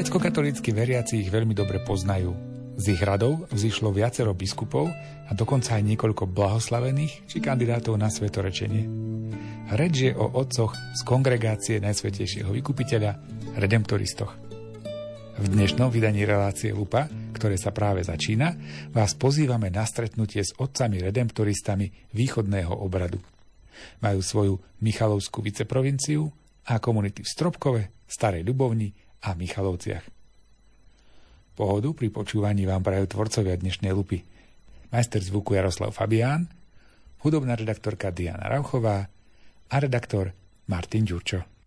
Grecko-katolícky veriaci ich veľmi dobre poznajú. Z ich radov vzýšlo viacero biskupov a dokonca aj niekoľko blahoslavených či kandidátov na svetorečenie. Reč je o otcoch z kongregácie Najsvetejšieho vykupiteľa, redemptoristoch. V dnešnom vydaní relácie Lupa, ktoré sa práve začína, vás pozývame na stretnutie s otcami redemptoristami východného obradu. Majú svoju Michalovskú viceprovinciu a komunity v Stropkove, Starej Ľubovni a Michalovciach. Pohodu pri počúvaní vám prajú tvorcovia dnešnej lupy. Majster zvuku Jaroslav Fabián, hudobná redaktorka Diana Rauchová a redaktor Martin Ďurčo.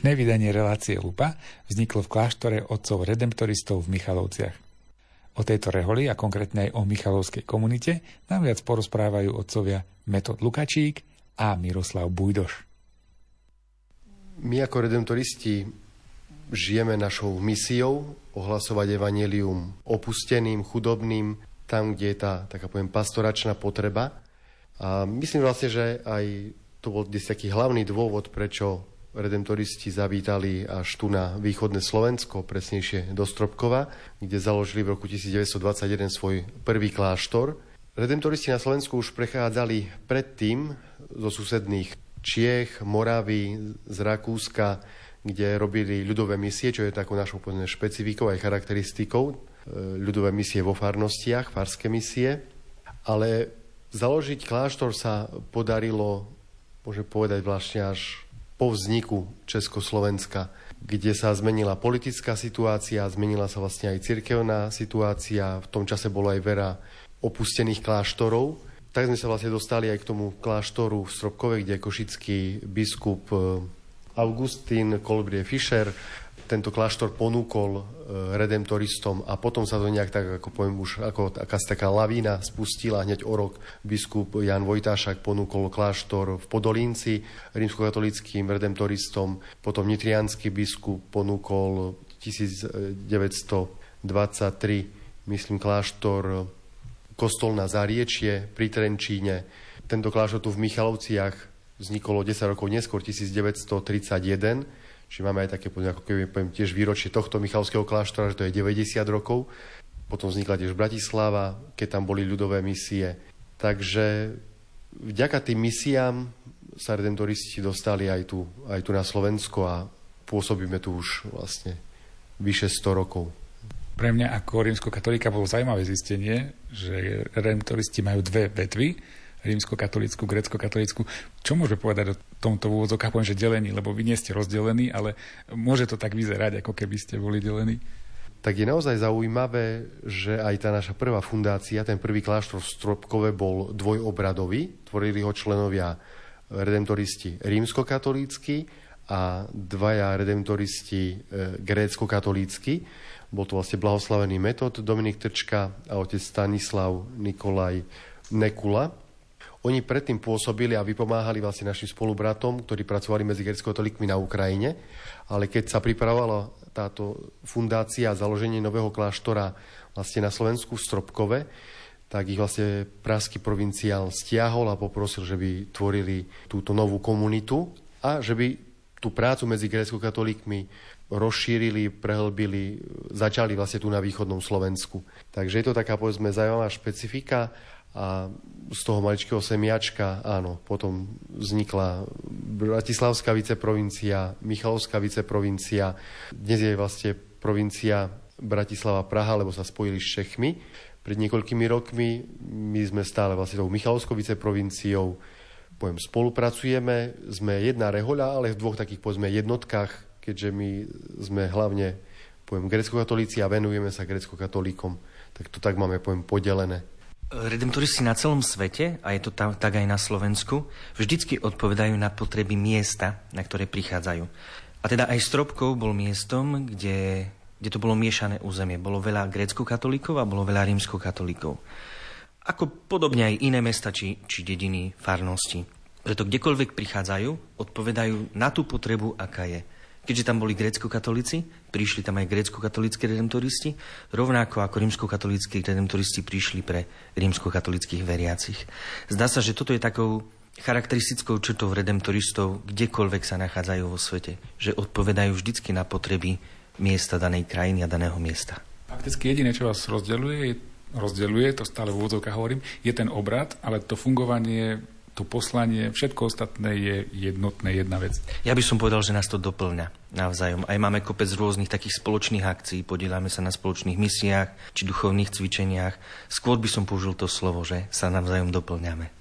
Dnešné vydanie relácie Lupa vzniklo v kláštore otcov redemptoristov v Michalovciach. O tejto reholi a konkrétne aj o Michalovskej komunite nám viac porozprávajú otcovia Metod Lukačík a Miroslav Bujdoš. My ako redemptoristi žijeme našou misiou ohlasovať evanelium opusteným, chudobným, tam, kde je tá, taká poviem, pastoračná potreba. A myslím vlastne, že aj to bol dnes taký hlavný dôvod, prečo redemptoristi zavítali až tu na východné Slovensko, presnejšie do Stropkova, kde založili v roku 1921 svoj prvý kláštor. Redemptoristi na Slovensku už prechádzali predtým zo susedných Čiech, Moravy, z Rakúska, kde robili ľudové misie, čo je takou našou špecifikou aj charakteristikou, e, ľudové misie vo farnostiach, farské misie. Ale založiť kláštor sa podarilo, môžem povedať, vlastne až po vzniku Československa, kde sa zmenila politická situácia, zmenila sa vlastne aj cirkevná situácia, v tom čase bolo aj vera opustených kláštorov. Tak sme sa vlastne dostali aj k tomu kláštoru v Stropkove, kde košický biskup eh, Augustín Kolbrie Fischer tento kláštor ponúkol e, redemptoristom a potom sa to nejak tak, ako poviem už, ako akási taká lavína spustila. Hneď o rok biskup Jan Vojtášak ponúkol kláštor v Podolínci rímskokatolickým redemptoristom, potom nitrianský biskup ponúkol 1923, myslím, kláštor Kostol na Zariečie pri Trenčíne. Tento kláštor tu v Michalovciach vznikol 10 rokov neskôr, 1931 Čiže máme aj také, ako keby poviem, tiež výročie tohto Michalského kláštora, že to je 90 rokov. Potom vznikla tiež Bratislava, keď tam boli ľudové misie. Takže vďaka tým misiám sa redemptoristi dostali aj tu, aj tu na Slovensko a pôsobíme tu už vlastne vyše 100 rokov. Pre mňa ako rímsko-katolíka bolo zaujímavé zistenie, že redemptoristi majú dve vetvy, rímsko-katolickú, grecko-katolickú. Čo môže povedať o tomto úvodzok? Poviem, že delení, lebo vy nie ste rozdelení, ale môže to tak vyzerať, ako keby ste boli delení? Tak je naozaj zaujímavé, že aj tá naša prvá fundácia, ten prvý kláštor v Stropkove bol dvojobradový. Tvorili ho členovia redemptoristi rímsko-katolícky a dvaja redemptoristi e, grécko-katolícky. Bol to vlastne blahoslavený metod Dominik Trčka a otec Stanislav Nikolaj Nekula. Oni predtým pôsobili a vypomáhali vlastne našim spolubratom, ktorí pracovali medzi grecko-katolíkmi na Ukrajine, ale keď sa pripravovala táto fundácia a založenie nového kláštora vlastne na Slovensku v Stropkove, tak ich vlastne praský provinciál stiahol a poprosil, že by tvorili túto novú komunitu a že by tú prácu medzi grécko-katolíkmi rozšírili, prehlbili, začali vlastne tu na východnom Slovensku. Takže je to taká, povedzme, zaujímavá špecifika a z toho maličkého semiačka, áno, potom vznikla Bratislavská viceprovincia, Michalovská viceprovincia, dnes je vlastne provincia Bratislava Praha, lebo sa spojili s Čechmi pred niekoľkými rokmi. My sme stále vlastne tou Michalovskou viceprovinciou, poviem, spolupracujeme, sme jedna rehoľa, ale v dvoch takých, povedzme, jednotkách, keďže my sme hlavne, poviem, grecko-katolíci a venujeme sa grecko-katolíkom, tak to tak máme, poviem, podelené. Redemptoristi na celom svete, a je to tam, tak aj na Slovensku, vždycky odpovedajú na potreby miesta, na ktoré prichádzajú. A teda aj Stropkov bol miestom, kde kde to bolo miešané územie. Bolo veľa grécko-katolíkov a bolo veľa rímsko-katolíkov. Ako podobne aj iné mesta či, či dediny, farnosti. Preto kdekoľvek prichádzajú, odpovedajú na tú potrebu, aká je. Keďže tam boli grécko-katolíci, prišli tam aj grécko-katolíckí redemptoristi, rovnako ako rímsko-katolíckí redemptoristi prišli pre rímsko-katolických veriacich. Zdá sa, že toto je takou charakteristickou črtou redemptoristov, kdekoľvek sa nachádzajú vo svete, že odpovedajú vždycky na potreby miesta danej krajiny a daného miesta. Fakticky jediné, čo vás rozdeľuje, rozdeľuje, to stále v úvodzovkách hovorím, je ten obrad, ale to fungovanie, to poslanie, všetko ostatné je jednotné, jedna vec. Ja by som povedal, že nás to doplňa navzájom. Aj máme kopec rôznych takých spoločných akcií, podielame sa na spoločných misiách či duchovných cvičeniach. Skôr by som použil to slovo, že sa navzájom doplňame.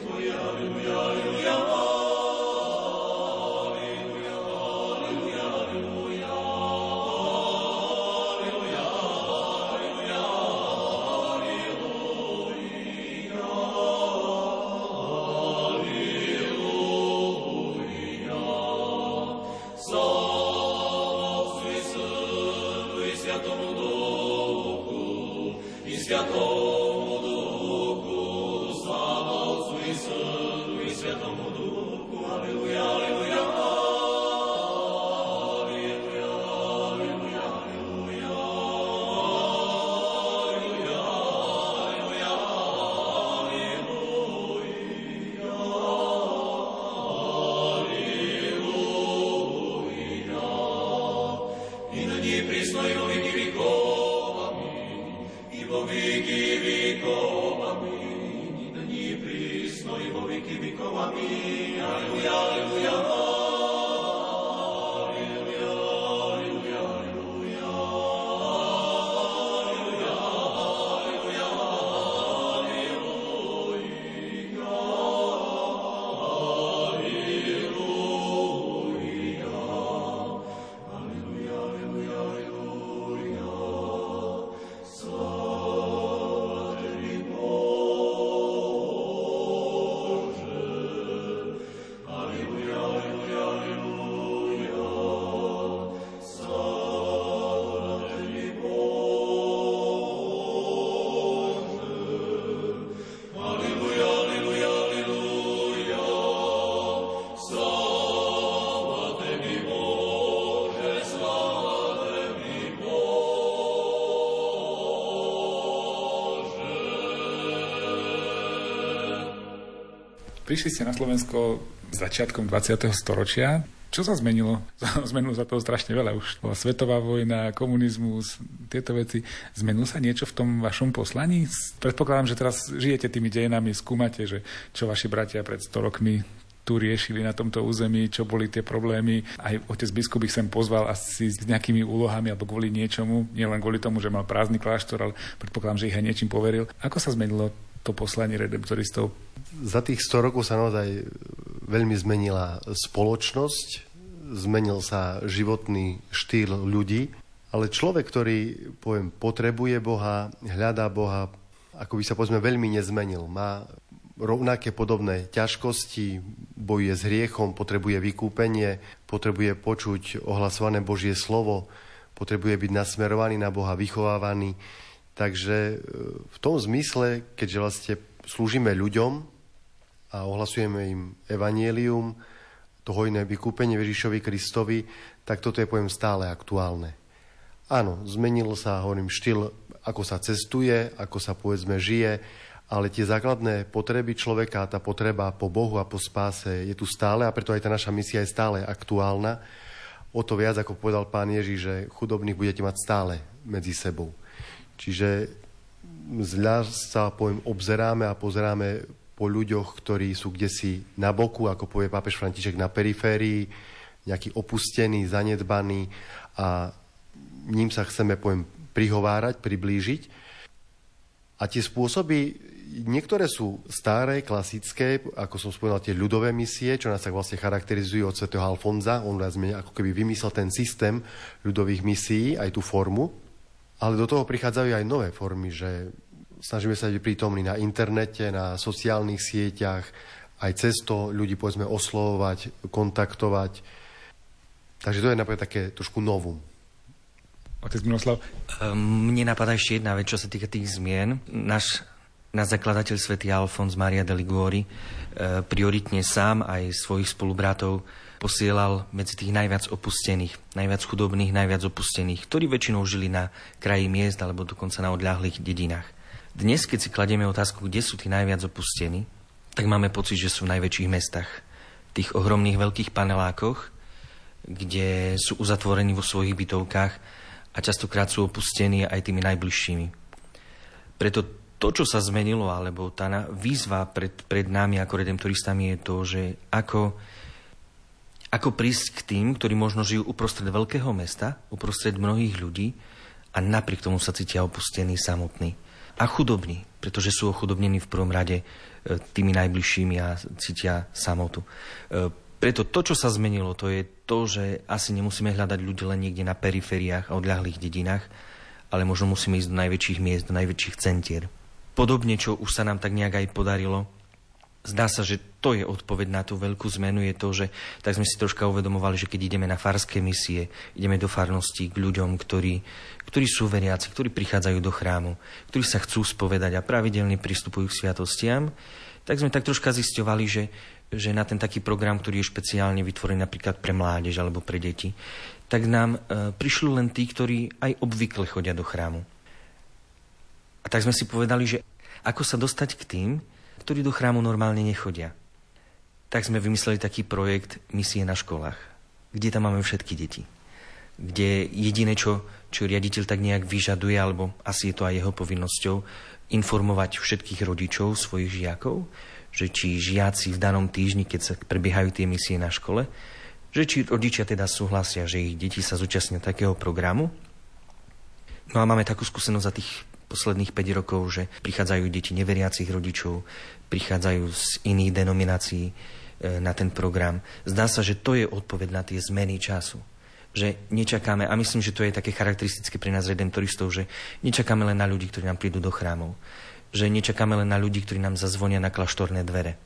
Hallelujah, Hallelujah. Prišli ste na Slovensko začiatkom 20. storočia. Čo sa zmenilo? Zmenilo sa toho strašne veľa. Už bola svetová vojna, komunizmus, tieto veci. Zmenilo sa niečo v tom vašom poslaní? Predpokladám, že teraz žijete tými dejinami, skúmate, že čo vaši bratia pred 100 rokmi tu riešili na tomto území, čo boli tie problémy. Aj otec biskup ich sem pozval asi s nejakými úlohami alebo kvôli niečomu, nielen kvôli tomu, že mal prázdny kláštor, ale predpokladám, že ich aj niečím poveril. Ako sa zmenilo to poslanie redemptoristov? Za tých 100 rokov sa naozaj veľmi zmenila spoločnosť, zmenil sa životný štýl ľudí, ale človek, ktorý poviem, potrebuje Boha, hľadá Boha, ako by sa povedzme veľmi nezmenil. Má rovnaké podobné ťažkosti, bojuje s hriechom, potrebuje vykúpenie, potrebuje počuť ohlasované Božie slovo, potrebuje byť nasmerovaný na Boha, vychovávaný. Takže e, v tom zmysle, keďže vlastne slúžime ľuďom a ohlasujeme im evanielium, to hojné vykúpenie Ježišovi Kristovi, tak toto je, poviem, stále aktuálne. Áno, zmenil sa, hovorím, štýl, ako sa cestuje, ako sa, povedzme, žije, ale tie základné potreby človeka, tá potreba po Bohu a po spáse je tu stále a preto aj tá naša misia je stále aktuálna. O to viac, ako povedal pán Ježiš, že chudobných budete mať stále medzi sebou. Čiže zľa sa poviem, obzeráme a pozeráme po ľuďoch, ktorí sú kde si na boku, ako povie pápež František, na periférii, nejaký opustený, zanedbaný a ním sa chceme poviem, prihovárať, priblížiť. A tie spôsoby, niektoré sú staré, klasické, ako som spomínal, tie ľudové misie, čo nás tak vlastne charakterizujú od svätého Alfonza. On nás ako keby vymyslel ten systém ľudových misií, aj tú formu. Ale do toho prichádzajú aj nové formy, že snažíme sa byť prítomní na internete, na sociálnych sieťach, aj cez to ľudí povedzme oslovovať, kontaktovať. Takže to je napríklad také trošku novum. Otec Miloslav? Ehm, mne napadá ešte jedna vec, čo sa týka tých zmien. Náš na zakladateľ svätý Alfons Maria de Liguori e, prioritne sám aj svojich spolubratov posielal medzi tých najviac opustených, najviac chudobných, najviac opustených, ktorí väčšinou žili na kraji miest alebo dokonca na odľahlých dedinách. Dnes, keď si kladieme otázku, kde sú tí najviac opustení, tak máme pocit, že sú v najväčších mestách. V tých ohromných veľkých panelákoch, kde sú uzatvorení vo svojich bytovkách a častokrát sú opustení aj tými najbližšími. Preto to, čo sa zmenilo, alebo tá výzva pred, pred nami ako redemptoristami je to, že ako ako prísť k tým, ktorí možno žijú uprostred veľkého mesta, uprostred mnohých ľudí a napriek tomu sa cítia opustení, samotní a chudobní, pretože sú ochudobnení v prvom rade e, tými najbližšími a cítia samotu. E, preto to, čo sa zmenilo, to je to, že asi nemusíme hľadať ľudí len niekde na perifériách a odľahlých dedinách, ale možno musíme ísť do najväčších miest, do najväčších centier. Podobne, čo už sa nám tak nejak aj podarilo, zdá sa, že to je odpoveď na tú veľkú zmenu, je to, že tak sme si troška uvedomovali, že keď ideme na farské misie, ideme do farnosti k ľuďom, ktorí, ktorí sú veriaci, ktorí prichádzajú do chrámu, ktorí sa chcú spovedať a pravidelne pristupujú k sviatostiam, tak sme tak troška zisťovali, že, že na ten taký program, ktorý je špeciálne vytvorený napríklad pre mládež alebo pre deti, tak nám e, prišli len tí, ktorí aj obvykle chodia do chrámu. A tak sme si povedali, že ako sa dostať k tým, ktorí do chrámu normálne nechodia. Tak sme vymysleli taký projekt Misie na školách, kde tam máme všetky deti. Kde jediné, čo, čo riaditeľ tak nejak vyžaduje, alebo asi je to aj jeho povinnosťou, informovať všetkých rodičov svojich žiakov, že či žiaci v danom týždni, keď sa prebiehajú tie misie na škole, že či rodičia teda súhlasia, že ich deti sa zúčastnia takého programu. No a máme takú skúsenosť za tých posledných 5 rokov, že prichádzajú deti neveriacich rodičov, prichádzajú z iných denominácií e, na ten program. Zdá sa, že to je odpoveď na tie zmeny času. Že nečakáme, a myslím, že to je také charakteristické pre nás redemptoristov, že nečakáme len na ľudí, ktorí nám prídu do chrámov. Že nečakáme len na ľudí, ktorí nám zazvonia na klaštorné dvere.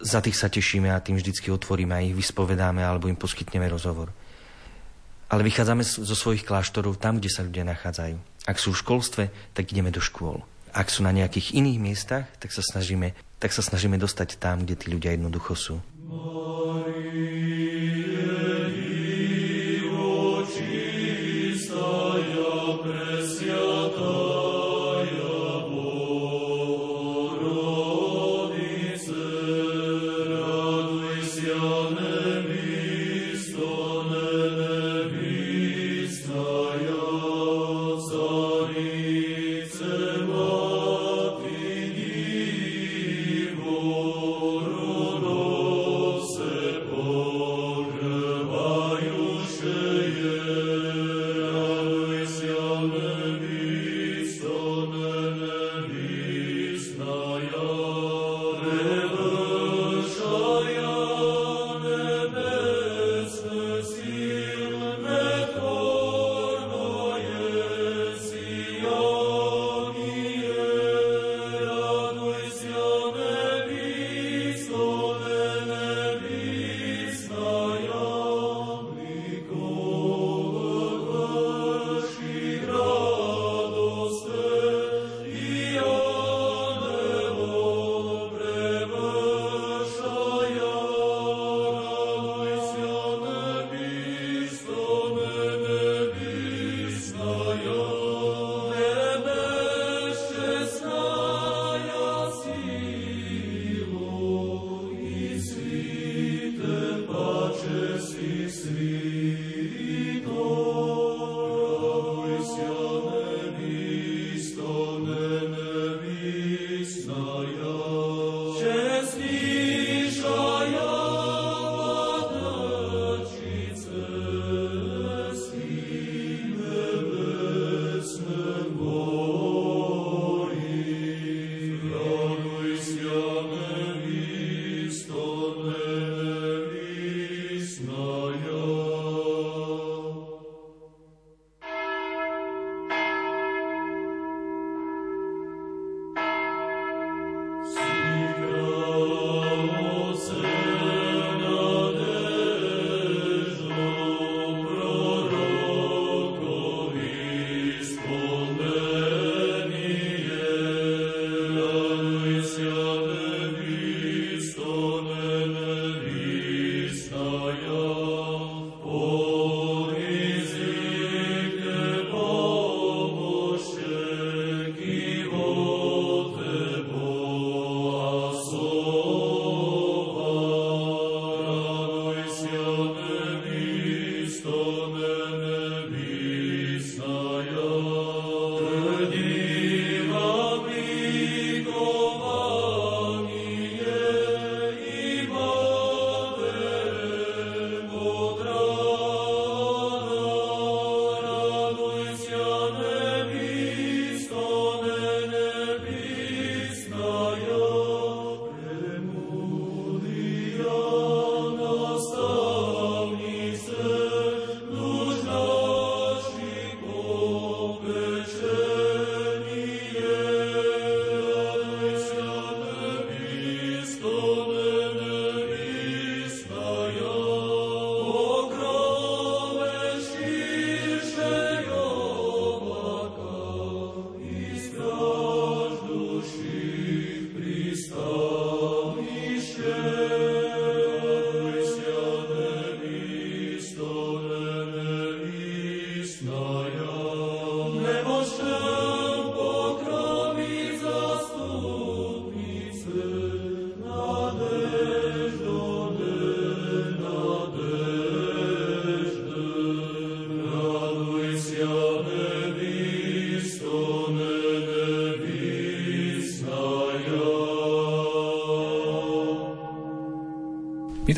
Za tých sa tešíme a tým vždycky otvoríme a ich vyspovedáme alebo im poskytneme rozhovor. Ale vychádzame zo svojich kláštorov tam, kde sa ľudia nachádzajú. Ak sú v školstve, tak ideme do škôl. Ak sú na nejakých iných miestach, tak sa snažíme, tak sa snažíme dostať tam, kde tí ľudia jednoducho sú. My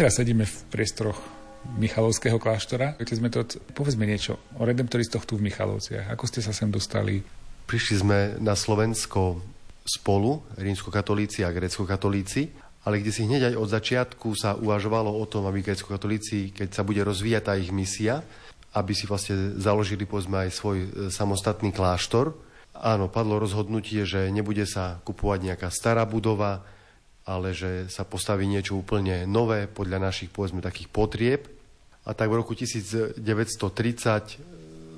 teraz sedíme v priestoroch Michalovského kláštora. Otec Metod, povedzme niečo o redemptoristoch tu v Michalovciach. Ako ste sa sem dostali? Prišli sme na Slovensko spolu, rímskokatolíci a grecko-katolíci, ale kde si hneď aj od začiatku sa uvažovalo o tom, aby grecko-katolíci, keď sa bude rozvíjať tá ich misia, aby si vlastne založili povedzme aj svoj e, samostatný kláštor. Áno, padlo rozhodnutie, že nebude sa kupovať nejaká stará budova, ale že sa postaví niečo úplne nové podľa našich povedzme takých potrieb. A tak v roku 1930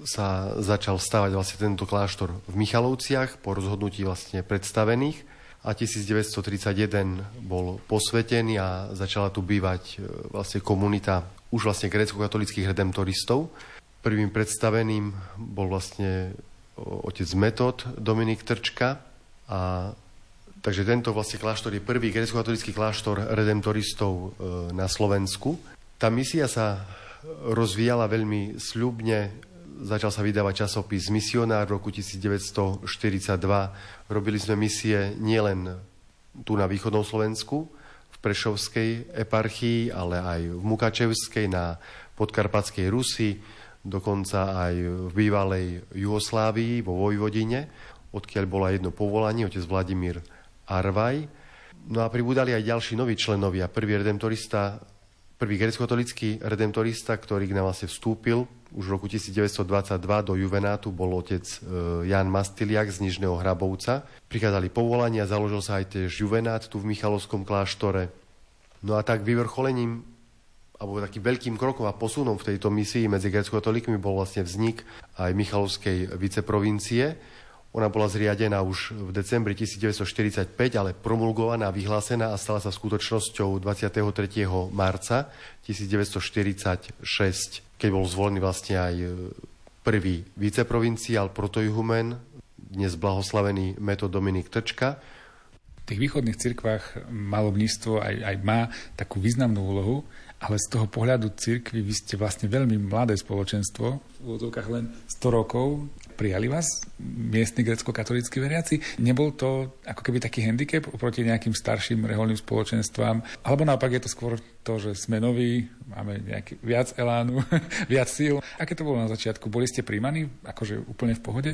sa začal stavať vlastne tento kláštor v Michalovciach po rozhodnutí vlastne predstavených a 1931 bol posvetený a začala tu bývať e, vlastne komunita už vlastne grécko-katolických redemptoristov. Prvým predstaveným bol vlastne otec Metod Dominik Trčka a takže tento vlastne kláštor je prvý grécko-katolický kláštor redemptoristov e, na Slovensku. Tá misia sa rozvíjala veľmi sľubne začal sa vydávať časopis Misionár v roku 1942. Robili sme misie nielen tu na východnom Slovensku, v Prešovskej eparchii, ale aj v Mukačevskej, na podkarpatskej Rusi, dokonca aj v bývalej Jugoslávii, vo Vojvodine, odkiaľ bola jedno povolanie, otec Vladimír Arvaj. No a pribudali aj ďalší noví členovia. Prvý redemptorista prvý grecko-katolický redemptorista, ktorý k nám vlastne vstúpil už v roku 1922 do Juvenátu, bol otec e, Jan Mastiliak z Nižného Hrabovca. Prichádzali povolania, založil sa aj tiež Juvenát tu v Michalovskom kláštore. No a tak vyvrcholením alebo takým veľkým krokom a posunom v tejto misii medzi grecko-katolíkmi bol vlastne vznik aj Michalovskej viceprovincie, ona bola zriadená už v decembri 1945, ale promulgovaná, vyhlásená a stala sa skutočnosťou 23. marca 1946, keď bol zvolený vlastne aj e, prvý viceprovinciál protojuhumen, dnes blahoslavený metod Dominik Trčka. V tých východných cirkvách malobníctvo aj, aj má takú významnú úlohu, ale z toho pohľadu cirkvy vy ste vlastne veľmi mladé spoločenstvo, v úvodzovkách len 100 rokov, prijali vás miestni grecko-katolíckí veriaci? Nebol to ako keby taký handicap oproti nejakým starším reholným spoločenstvám? Alebo naopak je to skôr to, že sme noví, máme nejaký viac elánu, viac síl. Aké to bolo na začiatku? Boli ste príjmaní akože úplne v pohode?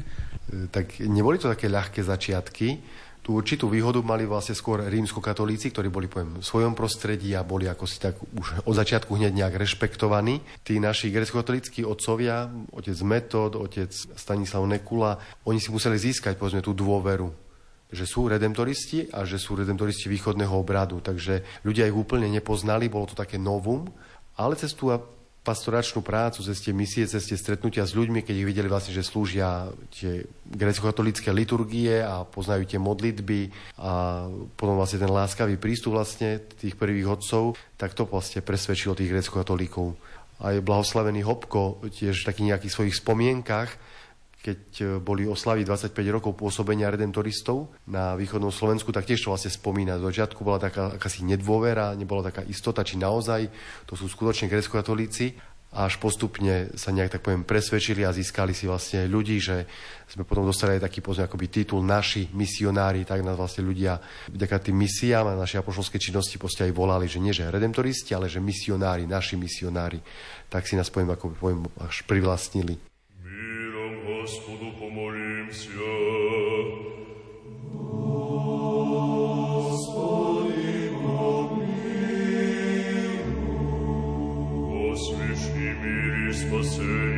Tak neboli to také ľahké začiatky tú určitú výhodu mali vlastne skôr rímsko-katolíci, ktorí boli poviem, v svojom prostredí a boli ako si tak už od začiatku hneď nejak rešpektovaní. Tí naši grecko-katolíckí otcovia, otec Metod, otec Stanislav Nekula, oni si museli získať povedzme tú dôveru že sú redemptoristi a že sú redemptoristi východného obradu. Takže ľudia ich úplne nepoznali, bolo to také novum, ale cez tú pastoračnú prácu, cez tie misie, cez tie stretnutia s ľuďmi, keď ich videli vlastne, že slúžia tie grecko-katolické liturgie a poznajú tie modlitby a potom vlastne ten láskavý prístup vlastne tých prvých odcov, tak to vlastne presvedčilo tých grecko-katolíkov. Aj blahoslavený Hopko tiež v takých nejakých svojich spomienkach keď e, boli oslavy 25 rokov pôsobenia redemptoristov na východnom Slovensku, tak tiež to vlastne spomína. Do začiatku bola taká akási nedôvera, nebola taká istota, či naozaj to sú skutočne grecko-katolíci až postupne sa nejak tak poviem presvedčili a získali si vlastne ľudí, že sme potom dostali aj taký pozor, akoby titul naši misionári, tak nás vlastne ľudia vďaka tým misiám a našej apoštolskej činnosti proste aj volali, že nie že redemptoristi, ale že misionári, naši misionári. Tak si nás poviem, ako poviem, až privlastnili. Господу помолимся. Господи, помилуй. О свящи мире спасении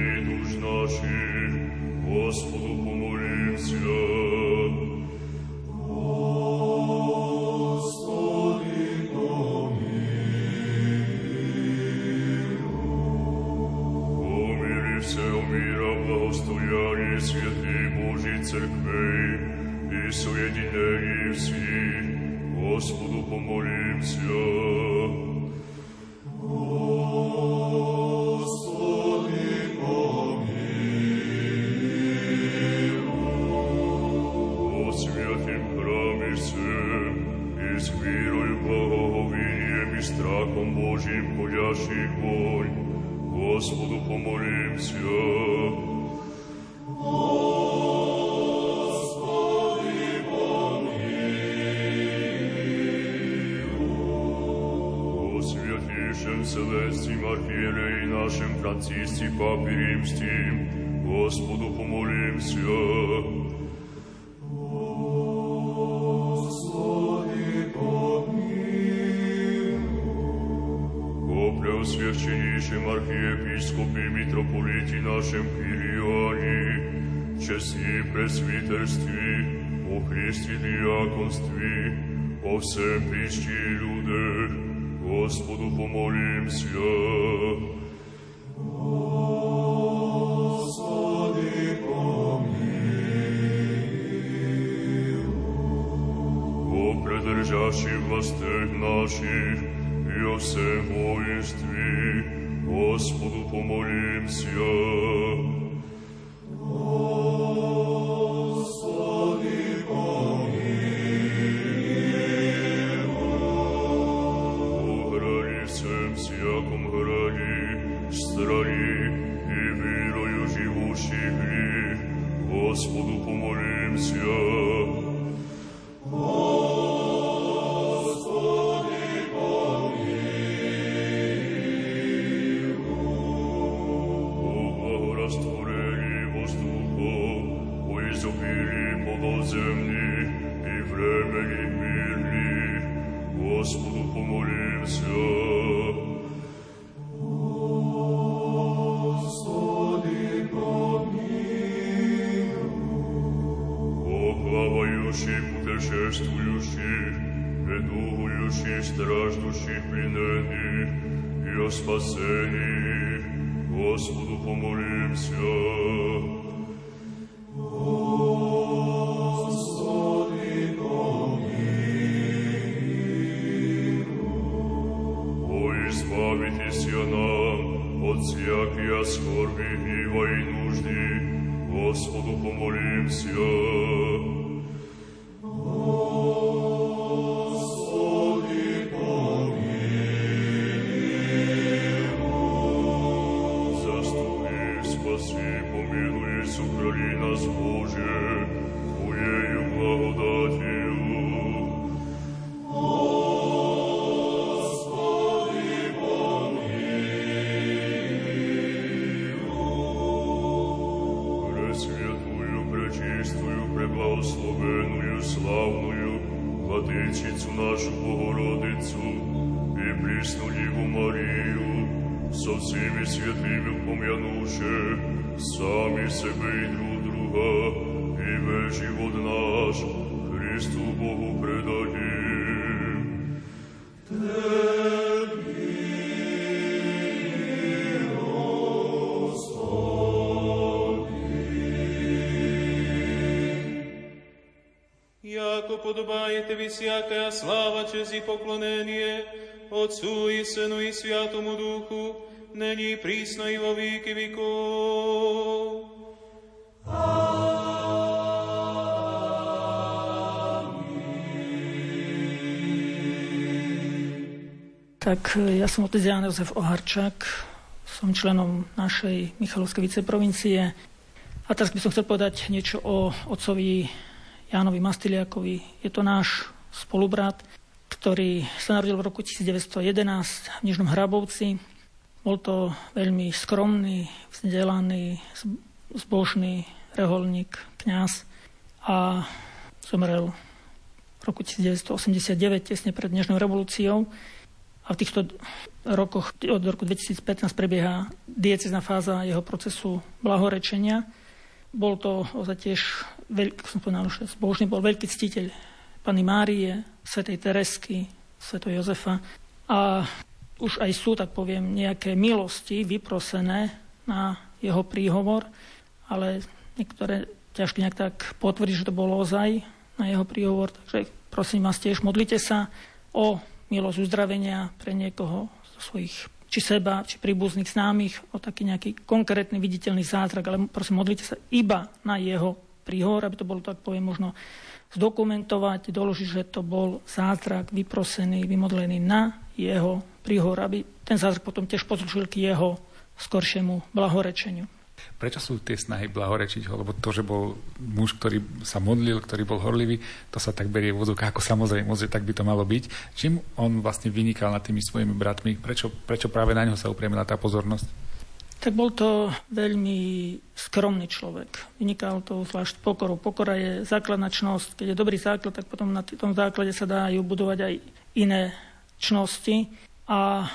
Римским, Господу помолимся. Преосвященнейшем архиепископе митрополите нашем Кириане, чести пресвитерстве, о Христе диаконстве, о всем прищи людях, Господу помолимся. milostech našich i o svojství. Господу помолимся. предержащих властях наших и о всем воинстве, Господу помолимся. Tebi всякая слава, честь и поклонение Отцу и Сыну и Святому Духу, ныне и присно и во веки веков. Tak ja som otec Jan Jozef Oharčák, som členom našej Michalovskej viceprovincie a teraz by som chcel povedať niečo o otcovi Jánovi Mastiliakovi. Je to náš spolubrat, ktorý sa narodil v roku 1911 v Nižnom Hrabovci. Bol to veľmi skromný, vzdelaný, zbožný reholník, kňaz a zomrel v roku 1989, tesne pred Dnešnou revolúciou. A v týchto rokoch od roku 2015 prebieha diecezná fáza jeho procesu blahorečenia. Bol to tiež veľký, som povedal, zbožný bol veľký ctiteľ Pany Márie, svätej Teresky, svätého Jozefa. A už aj sú, tak poviem, nejaké milosti vyprosené na jeho príhovor, ale niektoré ťažko nejak tak potvrdiť, že to bolo ozaj na jeho príhovor. Takže prosím vás tiež, modlite sa o milosť uzdravenia pre niekoho zo svojich či seba, či príbuzných známych, o taký nejaký konkrétny viditeľný zázrak, ale prosím, modlite sa iba na jeho príhor, aby to bolo tak poviem možno zdokumentovať, doložiť, že to bol zázrak vyprosený, vymodlený na jeho príhor, aby ten zázrak potom tiež poslúžil k jeho skoršiemu blahorečeniu. Prečo sú tie snahy blahorečiť ho? Lebo to, že bol muž, ktorý sa modlil, ktorý bol horlivý, to sa tak berie v vozovkách ako samozrejme, že tak by to malo byť. Čím on vlastne vynikal nad tými svojimi bratmi? Prečo, prečo práve na ňo sa upriemila tá pozornosť? Tak bol to veľmi skromný človek. Vynikal to zvlášť pokoru. Pokora je základná čnosť. Keď je dobrý základ, tak potom na tom základe sa dajú budovať aj iné čnosti. A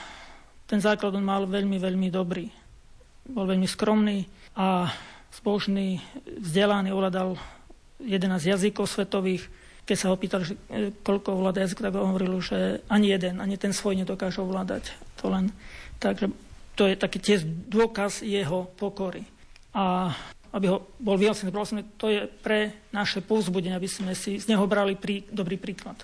ten základ on mal veľmi, veľmi dobrý. Bol veľmi skromný a zbožný, vzdelaný, ovládal 11 jazykov svetových. Keď sa ho pýtali, že e, koľko ovláda jazyk, tak hovoril, že ani jeden, ani ten svoj nedokáže ovládať. To len takže to je taký tiež dôkaz jeho pokory. A aby ho bol vyhlásený to je pre naše povzbudenie, aby sme si z neho brali prí, dobrý príklad.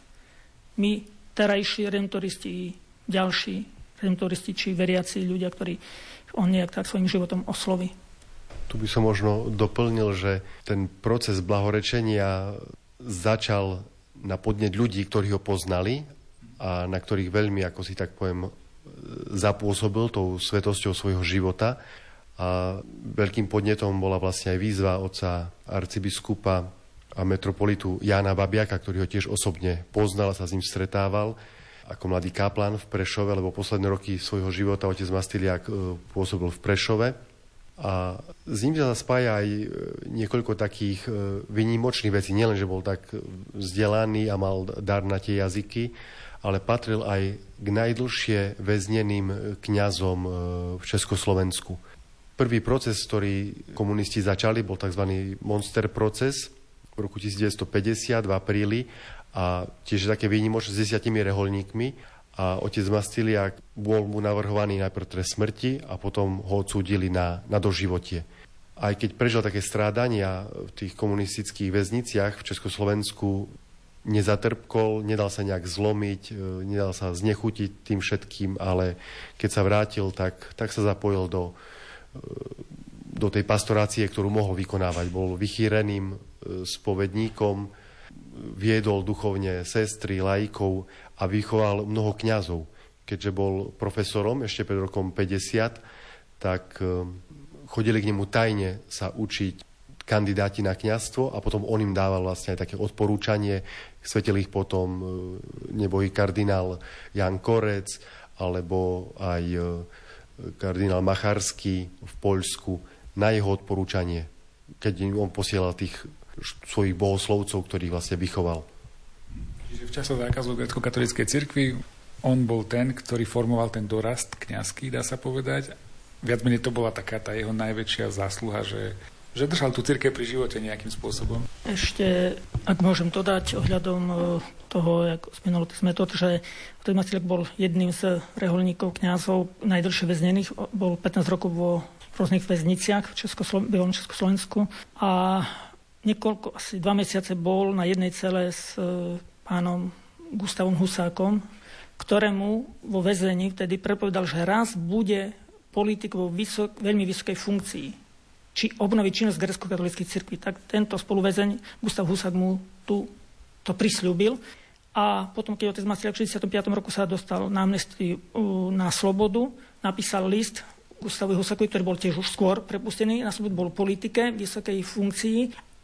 My, terajší redemptoristi, ďalší redemptoristi, či veriaci ľudia, ktorí on nejak tak svojim životom osloví. Tu by som možno doplnil, že ten proces blahorečenia začal na podnet ľudí, ktorí ho poznali a na ktorých veľmi, ako si tak poviem, zapôsobil tou svetosťou svojho života. A veľkým podnetom bola vlastne aj výzva otca arcibiskupa a metropolitu Jána Babiaka, ktorý ho tiež osobne poznal a sa s ním stretával ako mladý kaplan v Prešove, lebo posledné roky svojho života otec Mastiliak e, pôsobil v Prešove. A s ním sa spája aj e, niekoľko takých e, vynimočných vecí. Nielen, že bol tak vzdelaný a mal dar na tie jazyky, ale patril aj k najdlhšie väzneným kňazom e, v Československu. Prvý proces, ktorý komunisti začali, bol tzv. monster proces v roku 1950 v apríli a tiež také výnimočné s desiatimi reholníkmi a otec Mastiliak bol mu navrhovaný najprv trest smrti a potom ho odsúdili na, na doživotie. Aj keď prežil také strádania v tých komunistických väzniciach v Československu, nezatrpkol, nedal sa nejak zlomiť, e, nedal sa znechutiť tým všetkým, ale keď sa vrátil, tak, tak sa zapojil do, e, do tej pastorácie, ktorú mohol vykonávať. Bol vychýreným e, spovedníkom, viedol duchovne sestry, lajkov a vychoval mnoho kňazov. Keďže bol profesorom ešte pred rokom 50, tak chodili k nemu tajne sa učiť kandidáti na kňazstvo a potom on im dával vlastne aj také odporúčanie. Svetil ich potom e, nebohý kardinál Jan Korec alebo aj e, kardinál Macharský v Poľsku na jeho odporúčanie, keď on posielal tých svojich bohoslovcov, ktorých vlastne vychoval. Čiže v časoch zákazu grecko-katolíckej cirkvi on bol ten, ktorý formoval ten dorast kňazský, dá sa povedať. Viac menej to bola taká tá jeho najväčšia zásluha, že že držal tú církev pri živote nejakým spôsobom. Ešte, ak môžem dodať ohľadom e, toho, ako spomenul tých metód, že Otec Macilek bol jedným z reholníkov, kňazov, najdlhšie väznených, bol 15 rokov vo rôznych väzniciach v Českoslo- Československu. A niekoľko, asi dva mesiace bol na jednej cele s e, pánom Gustavom Husákom, ktorému vo väzení vtedy prepovedal, že raz bude politik vo vysok, veľmi vysokej funkcii či obnoviť činnosť grecko-katolíckej cirkvi. Tak tento spoluväzeň Gustav Husák mu tu to prislúbil. A potom, keď otec Masiliak v 65. roku sa dostal na amnestii na slobodu, napísal list Gustavovi Husakovi, ktorý bol tiež už skôr prepustený na slobodu, bol v politike, vysokej funkcii,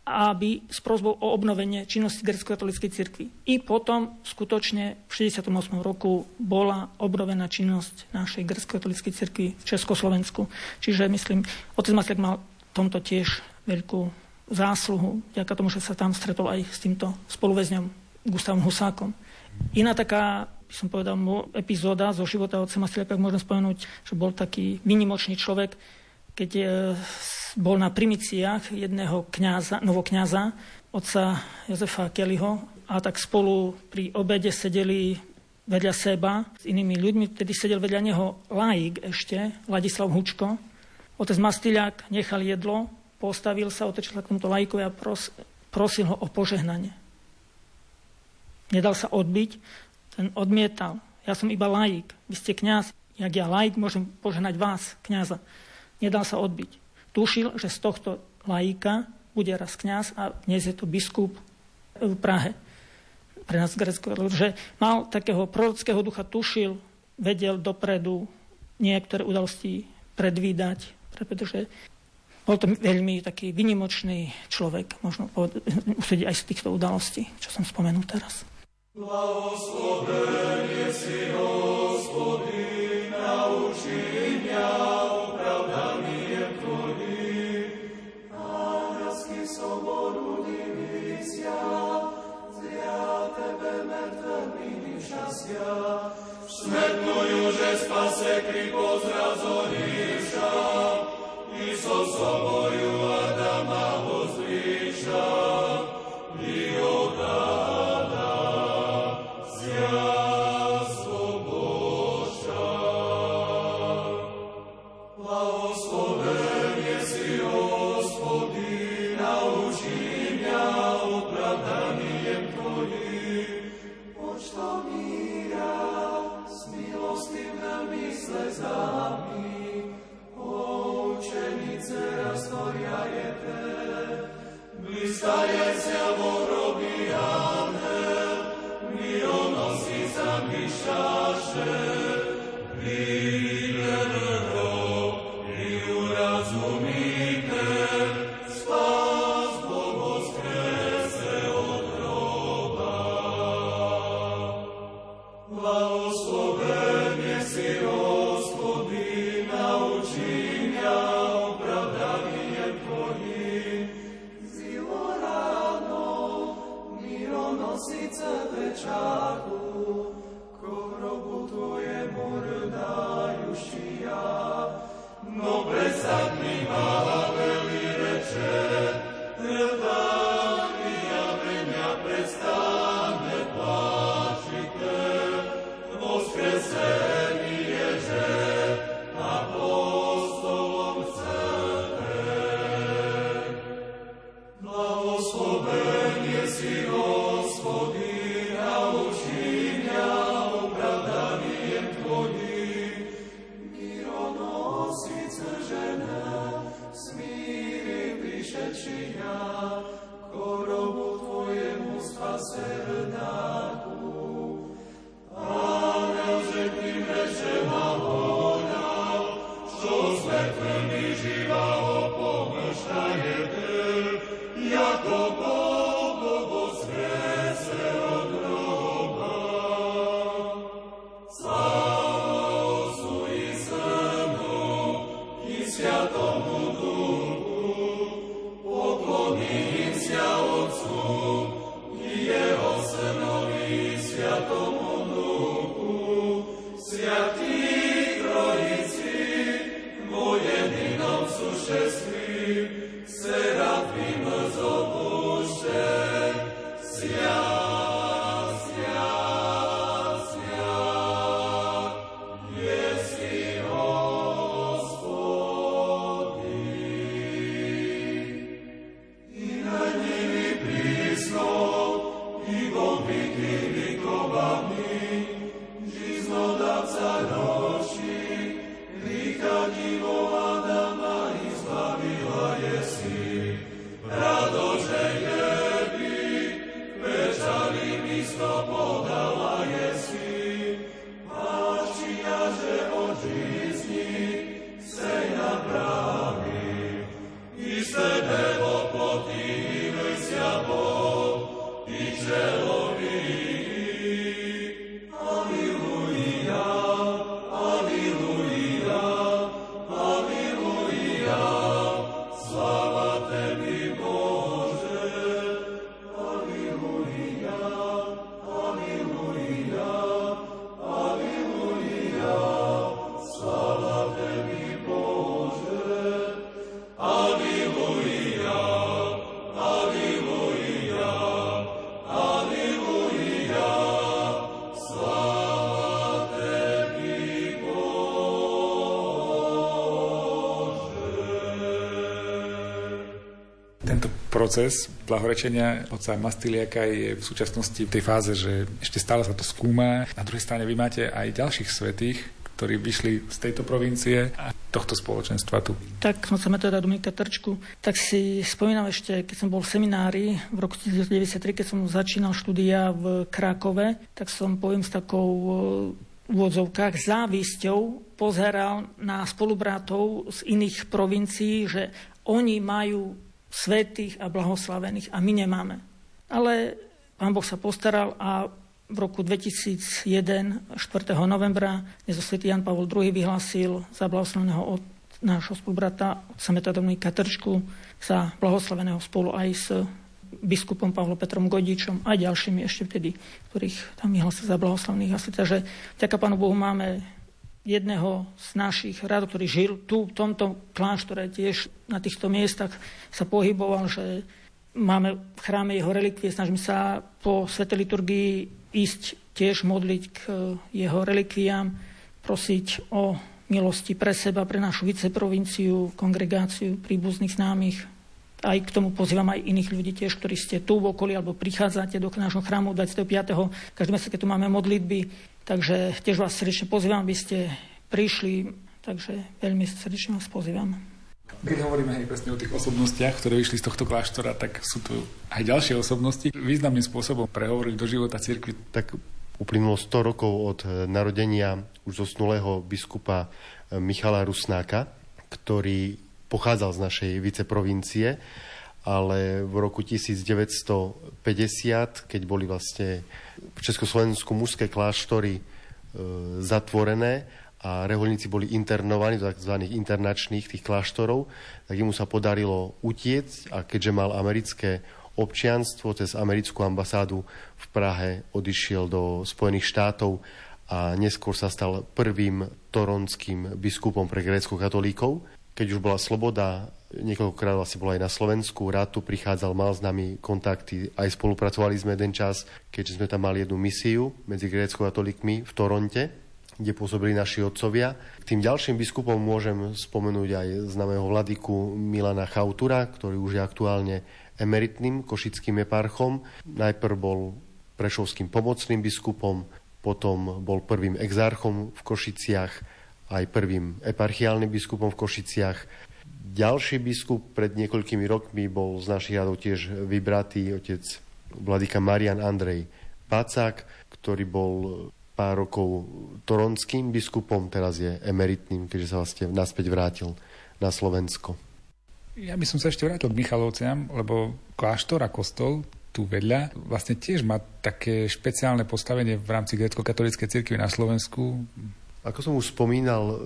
aby s prozbou o obnovenie činnosti grecko-katolíckej cirkvi. I potom skutočne v 68. roku bola obnovená činnosť našej grecko-katolíckej cirkvi v Československu. Čiže myslím, otec Masliak mal tomto tiež veľkú zásluhu, ďaká tomu, že sa tam stretol aj s týmto spoluväzňom Gustavom Husákom. Iná taká, by som povedal, epizóda zo života otca Masiliaka, môžem spomenúť, že bol taký minimočný človek, keď e, bol na primiciách jedného kňaza, novokňaza, otca Jozefa Kellyho, a tak spolu pri obede sedeli vedľa seba s inými ľuďmi. Vtedy sedel vedľa neho laik ešte, Ladislav Hučko, Otec Mastyľák nechal jedlo, postavil sa, otočil sa k tomuto lajkovi a pros, prosil ho o požehnanie. Nedal sa odbiť, ten odmietal. Ja som iba laik, vy ste kňaz, jak ja laik môžem požehnať vás, kňaza. Nedal sa odbiť. Tušil, že z tohto laika bude raz kňaz a dnes je to biskup v Prahe. Pre nás Grecko, že mal takého prorockého ducha, tušil, vedel dopredu niektoré udalosti predvídať, pretože bol to veľmi taký vynimočný človek, možno usúdiť aj z týchto udalostí, čo som spomenul teraz. Blahoslovenie si, Hospodin, naučí mňa opravdaniem Tvojim. Tebe šťastia. Smetnujú, že spase kri pozrazoníša, i so soboju Adama vozdvíša, proces blahorečenia oca Mastiliaka je v súčasnosti v tej fáze, že ešte stále sa to skúma. Na druhej strane vy máte aj ďalších svetých, ktorí vyšli z tejto provincie a tohto spoločenstva tu. Tak som sa teda Dominika Trčku, tak si spomínam ešte, keď som bol v seminári v roku 1993, keď som začínal štúdia v Krákove, tak som poviem s takou úvodzovkách závisťou pozeral na spolubrátov z iných provincií, že oni majú svetých a blahoslavených a my nemáme. Ale pán Boh sa postaral a v roku 2001, 4. novembra, dnes svätý Jan Pavol II vyhlásil za blahoslaveného od nášho spolubrata, otca Metadominika Trčku, za blahoslaveného spolu aj s biskupom Pavlom Petrom Godičom a ďalšími ešte vtedy, ktorých tam vyhlásil za blahoslavných. Asi takže vďaka Pánu Bohu máme jedného z našich rád, ktorý žil tu, v tomto kláštore, tiež na týchto miestach sa pohyboval, že máme v chráme jeho relikvie, snažíme sa po Svete liturgii ísť tiež modliť k jeho relikviám, prosiť o milosti pre seba, pre našu viceprovinciu, kongregáciu príbuzných známych. Aj k tomu pozývam aj iných ľudí tiež, ktorí ste tu v okolí alebo prichádzate do nášho chrámu 25. Každý mesiac, keď tu máme modlitby, Takže tiež vás srdečne pozývam, aby ste prišli, takže veľmi srdečne vás pozývam. Keď hovoríme aj presne o tých osobnostiach, ktoré vyšli z tohto kláštora, tak sú tu aj ďalšie osobnosti. Významným spôsobom prehovorili do života cirkvi. Tak uplynulo 100 rokov od narodenia už zosnulého biskupa Michala Rusnáka, ktorý pochádzal z našej viceprovincie, ale v roku 1950, keď boli vlastne v Československu mužské kláštory e, zatvorené a reholníci boli internovaní do tzv. internačných tých kláštorov, tak mu sa podarilo utiecť a keďže mal americké občianstvo cez americkú ambasádu v Prahe odišiel do Spojených štátov a neskôr sa stal prvým toronským biskupom pre grécko-katolíkov. Keď už bola sloboda niekoľkokrát vlastne bol aj na Slovensku, rád tu prichádzal, mal s nami kontakty, aj spolupracovali sme jeden čas, keďže sme tam mali jednu misiu medzi grécko-katolíkmi v Toronte, kde pôsobili naši otcovia. K tým ďalším biskupom môžem spomenúť aj známeho vladyku Milana Chautura, ktorý už je aktuálne emeritným košickým eparchom. Najprv bol prešovským pomocným biskupom, potom bol prvým exarchom v Košiciach, aj prvým eparchiálnym biskupom v Košiciach ďalší biskup pred niekoľkými rokmi bol z našich radov tiež vybratý otec vladyka Marian Andrej Pacák, ktorý bol pár rokov toronským biskupom, teraz je emeritným, keďže sa vlastne naspäť vrátil na Slovensko. Ja by som sa ešte vrátil k Michalovciam, lebo kláštor a kostol tu vedľa vlastne tiež má také špeciálne postavenie v rámci grecko-katolíckej cirkvi na Slovensku. Ako som už spomínal,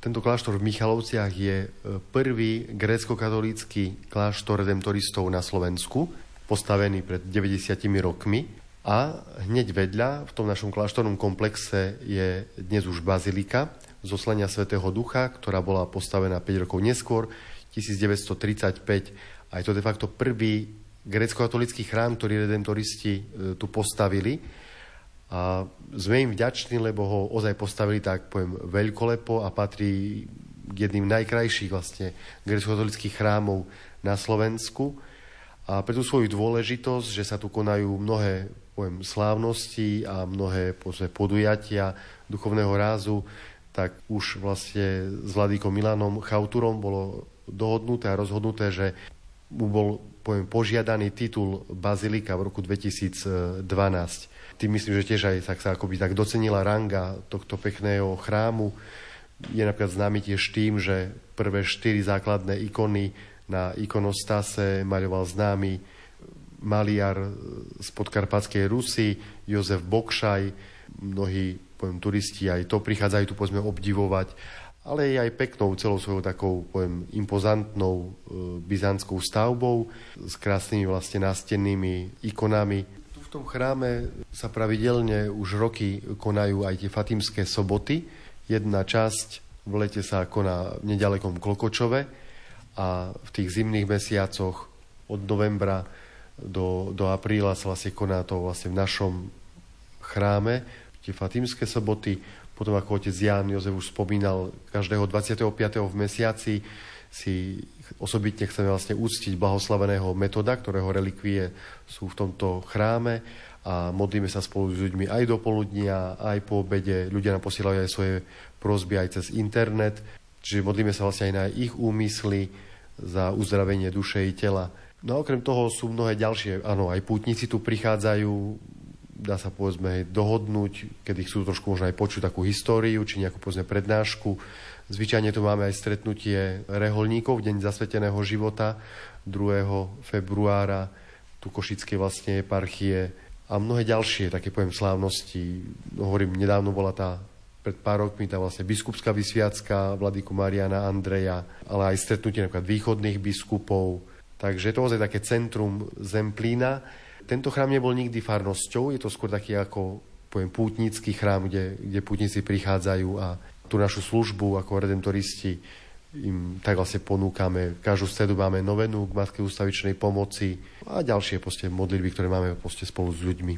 tento kláštor v Michalovciach je e, prvý grécko-katolícky kláštor redemptoristov na Slovensku, postavený pred 90 rokmi. A hneď vedľa, v tom našom kláštornom komplexe, je dnes už bazilika zoslania svätého Ducha, ktorá bola postavená 5 rokov neskôr, 1935. A je to de facto prvý grécko-katolický chrám, ktorý redemptoristi e, tu postavili a sme im vďační, lebo ho ozaj postavili tak, poviem, veľkolepo a patrí k jedným najkrajších vlastne grecko-katolických chrámov na Slovensku. A pre tú svoju dôležitosť, že sa tu konajú mnohé poviem, slávnosti a mnohé poviem, podujatia duchovného rázu, tak už vlastne s Vladíkom Milanom Chauturom bolo dohodnuté a rozhodnuté, že mu bol poviem, požiadaný titul Bazilika v roku 2012 tým myslím, že tiež aj tak sa akoby tak docenila ranga tohto pekného chrámu. Je napríklad známy tiež tým, že prvé štyri základné ikony na ikonostase maľoval známy maliar z podkarpatskej Rusy, Jozef Bokšaj, mnohí poviem, turisti aj to prichádzajú tu povedzme obdivovať, ale je aj peknou celou svojou takou poviem, impozantnou e, byzantskou stavbou s krásnymi vlastne nástennými ikonami tom chráme sa pravidelne už roky konajú aj tie fatimské soboty. Jedna časť v lete sa koná v nedalekom Klokočove a v tých zimných mesiacoch od novembra do, do apríla sa vlastne koná to vlastne v našom chráme, tie fatimské soboty. Potom, ako otec Jan Jozef už spomínal, každého 25. v mesiaci si osobitne chceme vlastne úctiť blahoslaveného metoda, ktorého relikvie sú v tomto chráme a modlíme sa spolu s ľuďmi aj do poludnia, aj po obede. Ľudia nám posielajú aj svoje prosby aj cez internet, čiže modlíme sa vlastne aj na ich úmysly za uzdravenie duše i tela. No a okrem toho sú mnohé ďalšie, áno, aj pútnici tu prichádzajú dá sa povedzme dohodnúť, kedy chcú trošku možno aj počuť takú históriu, či nejakú povedzme prednášku. Zvyčajne tu máme aj stretnutie reholníkov, Deň zasveteného života 2. februára, tu Košickej vlastne eparchie a mnohé ďalšie také poviem slávnosti. No, hovorím, nedávno bola tá pred pár rokmi tá vlastne biskupská vysviacka Vladyku Mariana Andreja, ale aj stretnutie napríklad východných biskupov. Takže je to ozaj také centrum Zemplína. Tento chrám nebol nikdy farnosťou, je to skôr taký ako poviem, pútnický chrám, kde, kde pútnici prichádzajú a tú našu službu ako redemptoristi im tak vlastne ponúkame. Každú stredu máme novenu k Matke ústavičnej pomoci a ďalšie poste modlitby, ktoré máme poste spolu s ľuďmi.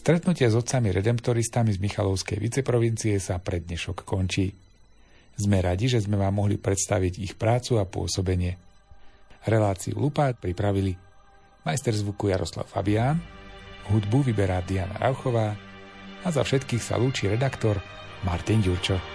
Stretnutie s otcami redemptoristami z Michalovskej viceprovincie sa pred dnešok končí. Sme radi, že sme vám mohli predstaviť ich prácu a pôsobenie. Reláciu Lupát pripravili majster zvuku Jaroslav Fabián, hudbu vyberá Diana Rauchová a za všetkých sa lúči redaktor Martin Ďurčo.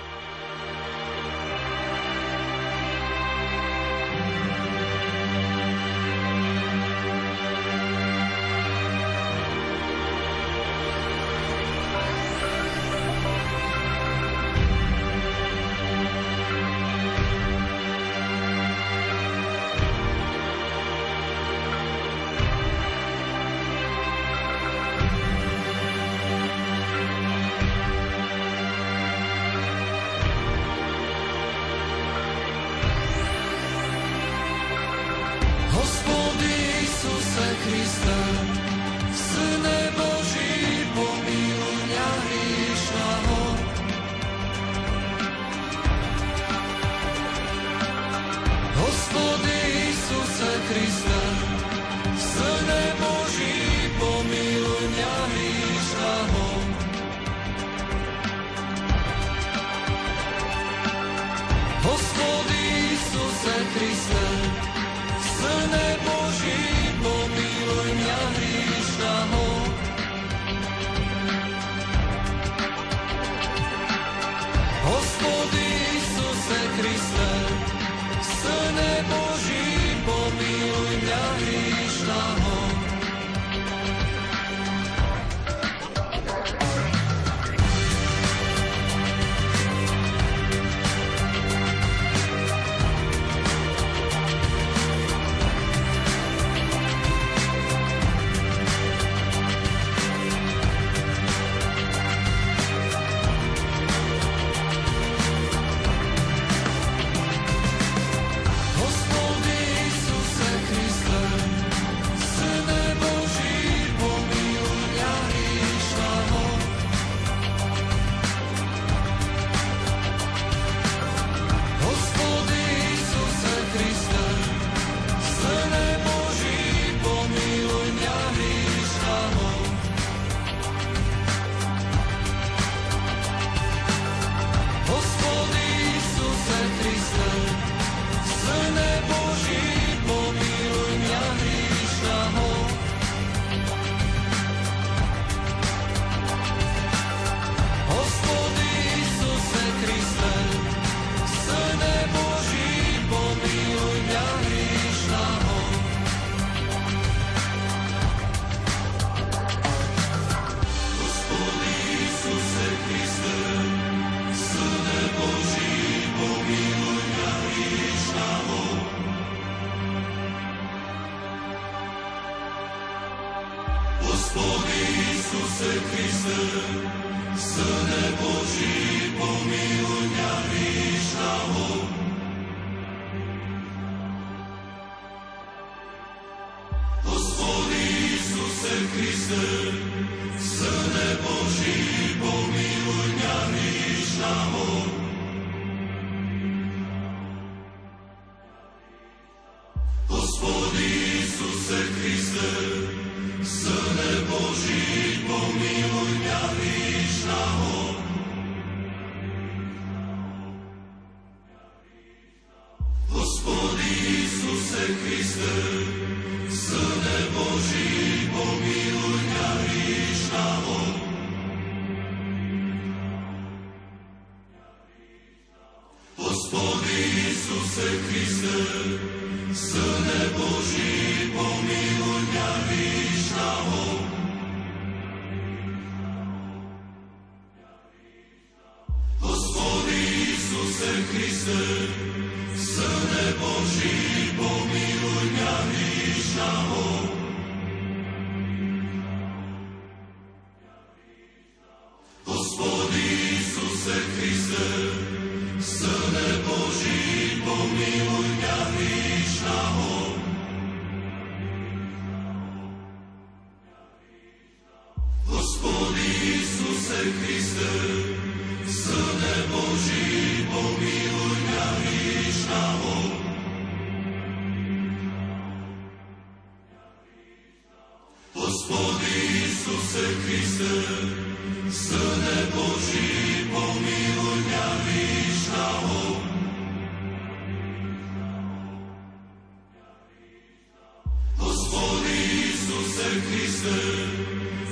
Kriste,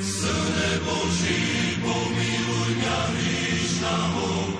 Syne Boží, pomiluj mňa hriešného.